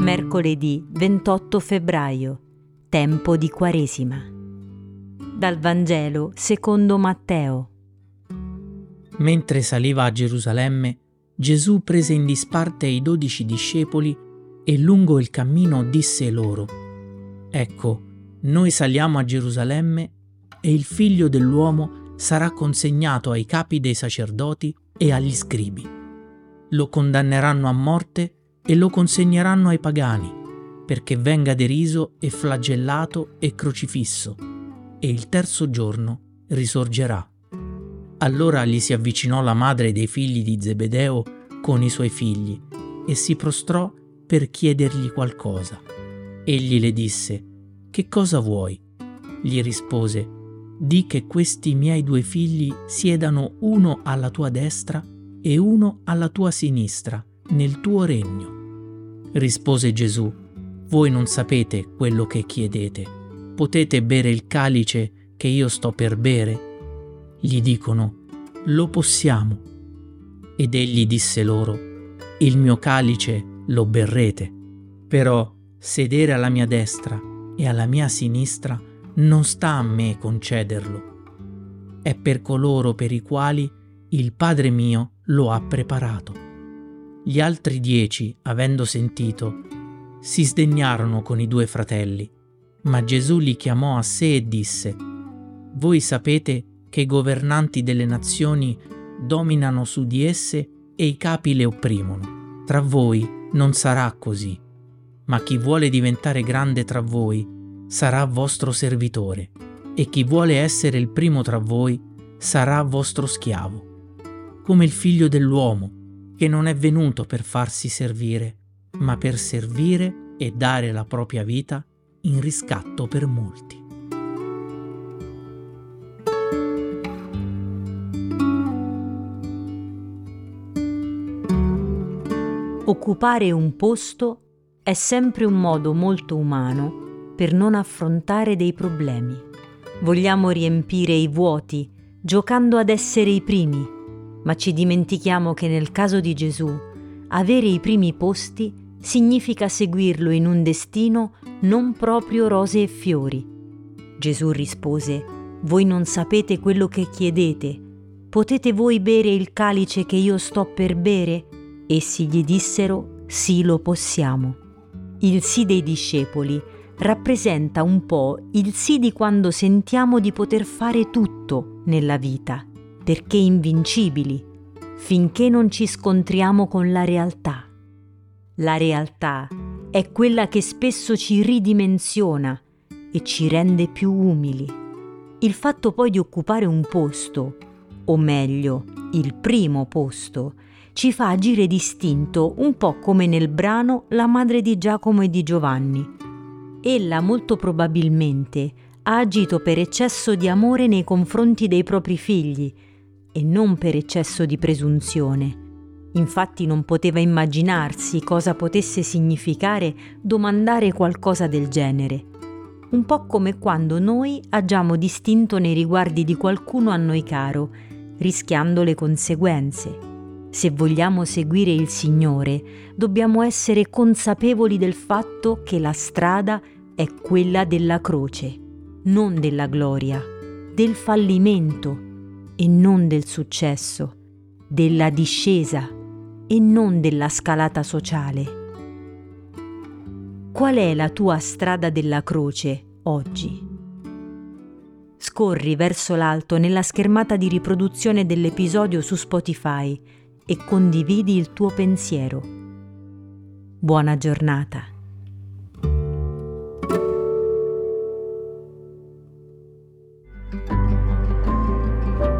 Mercoledì 28 febbraio, tempo di Quaresima. Dal Vangelo secondo Matteo. Mentre saliva a Gerusalemme, Gesù prese in disparte i dodici discepoli e lungo il cammino disse loro, Ecco, noi saliamo a Gerusalemme e il figlio dell'uomo sarà consegnato ai capi dei sacerdoti e agli scribi. Lo condanneranno a morte e lo consegneranno ai pagani, perché venga deriso e flagellato e crocifisso, e il terzo giorno risorgerà. Allora gli si avvicinò la madre dei figli di Zebedeo con i suoi figli e si prostrò per chiedergli qualcosa. Egli le disse, Che cosa vuoi? Gli rispose, Di che questi miei due figli siedano uno alla tua destra e uno alla tua sinistra nel tuo regno. Rispose Gesù, voi non sapete quello che chiedete. Potete bere il calice che io sto per bere? Gli dicono, lo possiamo. Ed egli disse loro, il mio calice lo berrete, però sedere alla mia destra e alla mia sinistra non sta a me concederlo. È per coloro per i quali il Padre mio lo ha preparato. Gli altri dieci, avendo sentito, si sdegnarono con i due fratelli, ma Gesù li chiamò a sé e disse, Voi sapete che i governanti delle nazioni dominano su di esse e i capi le opprimono. Tra voi non sarà così, ma chi vuole diventare grande tra voi sarà vostro servitore, e chi vuole essere il primo tra voi sarà vostro schiavo, come il figlio dell'uomo che non è venuto per farsi servire, ma per servire e dare la propria vita in riscatto per molti. Occupare un posto è sempre un modo molto umano per non affrontare dei problemi. Vogliamo riempire i vuoti giocando ad essere i primi ma ci dimentichiamo che nel caso di Gesù avere i primi posti significa seguirlo in un destino non proprio rose e fiori. Gesù rispose, Voi non sapete quello che chiedete, potete voi bere il calice che io sto per bere? Essi gli dissero, Sì lo possiamo. Il sì dei discepoli rappresenta un po' il sì di quando sentiamo di poter fare tutto nella vita perché invincibili, finché non ci scontriamo con la realtà. La realtà è quella che spesso ci ridimensiona e ci rende più umili. Il fatto poi di occupare un posto, o meglio, il primo posto, ci fa agire distinto un po' come nel brano La madre di Giacomo e di Giovanni. Ella molto probabilmente ha agito per eccesso di amore nei confronti dei propri figli, e non per eccesso di presunzione. Infatti non poteva immaginarsi cosa potesse significare domandare qualcosa del genere. Un po' come quando noi agiamo distinto nei riguardi di qualcuno a noi caro, rischiando le conseguenze. Se vogliamo seguire il Signore, dobbiamo essere consapevoli del fatto che la strada è quella della croce, non della gloria, del fallimento e non del successo, della discesa e non della scalata sociale. Qual è la tua strada della croce oggi? Scorri verso l'alto nella schermata di riproduzione dell'episodio su Spotify e condividi il tuo pensiero. Buona giornata.